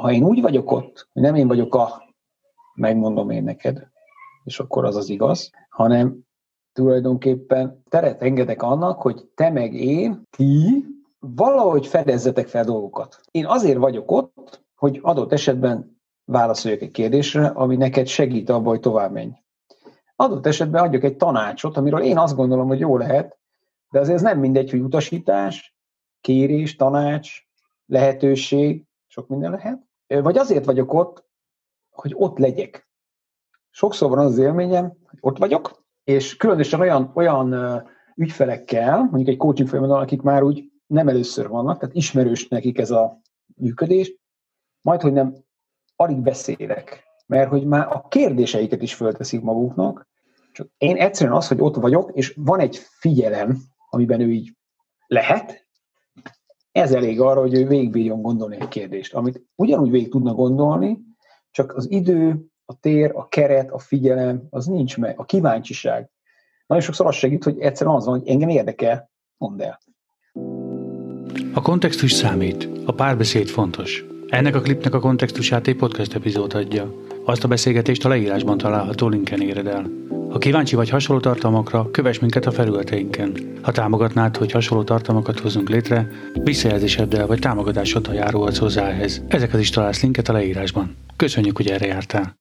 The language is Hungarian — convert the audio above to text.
ha én úgy vagyok ott, hogy nem én vagyok a, megmondom én neked, és akkor az az igaz, hanem tulajdonképpen teret engedek annak, hogy te meg én, ti valahogy fedezzetek fel dolgokat. Én azért vagyok ott, hogy adott esetben válaszoljak egy kérdésre, ami neked segít abba, hogy tovább menj. Adott esetben adjak egy tanácsot, amiről én azt gondolom, hogy jó lehet, de azért ez nem mindegy, hogy utasítás, kérés, tanács, lehetőség, sok minden lehet. Vagy azért vagyok ott, hogy ott legyek. Sokszor van az, élményem, hogy ott vagyok, és különösen olyan, olyan ügyfelekkel, mondjuk egy coaching folyamaton, akik már úgy nem először vannak, tehát ismerős nekik ez a működés, majd, hogy nem alig beszélek, mert hogy már a kérdéseiket is fölteszik maguknak, csak én egyszerűen az, hogy ott vagyok, és van egy figyelem, amiben ő így lehet, ez elég arra, hogy ő végigbírjon gondolni egy kérdést, amit ugyanúgy végig tudna gondolni, csak az idő, a tér, a keret, a figyelem, az nincs meg, a kíváncsiság. Nagyon sokszor az segít, hogy egyszerűen az van, hogy engem érdekel, mondd el. A kontextus számít, a párbeszéd fontos. Ennek a klipnek a kontextusát egy podcast epizód adja. Azt a beszélgetést a leírásban található linken éred el. Ha kíváncsi vagy hasonló tartalmakra, kövess minket a felületeinken. Ha támogatnád, hogy hasonló tartalmakat hozzunk létre, visszajelzéseddel vagy támogatásoddal járulhatsz hozzá ehhez. Ezekhez is találsz linket a leírásban. Köszönjük, hogy erre jártál!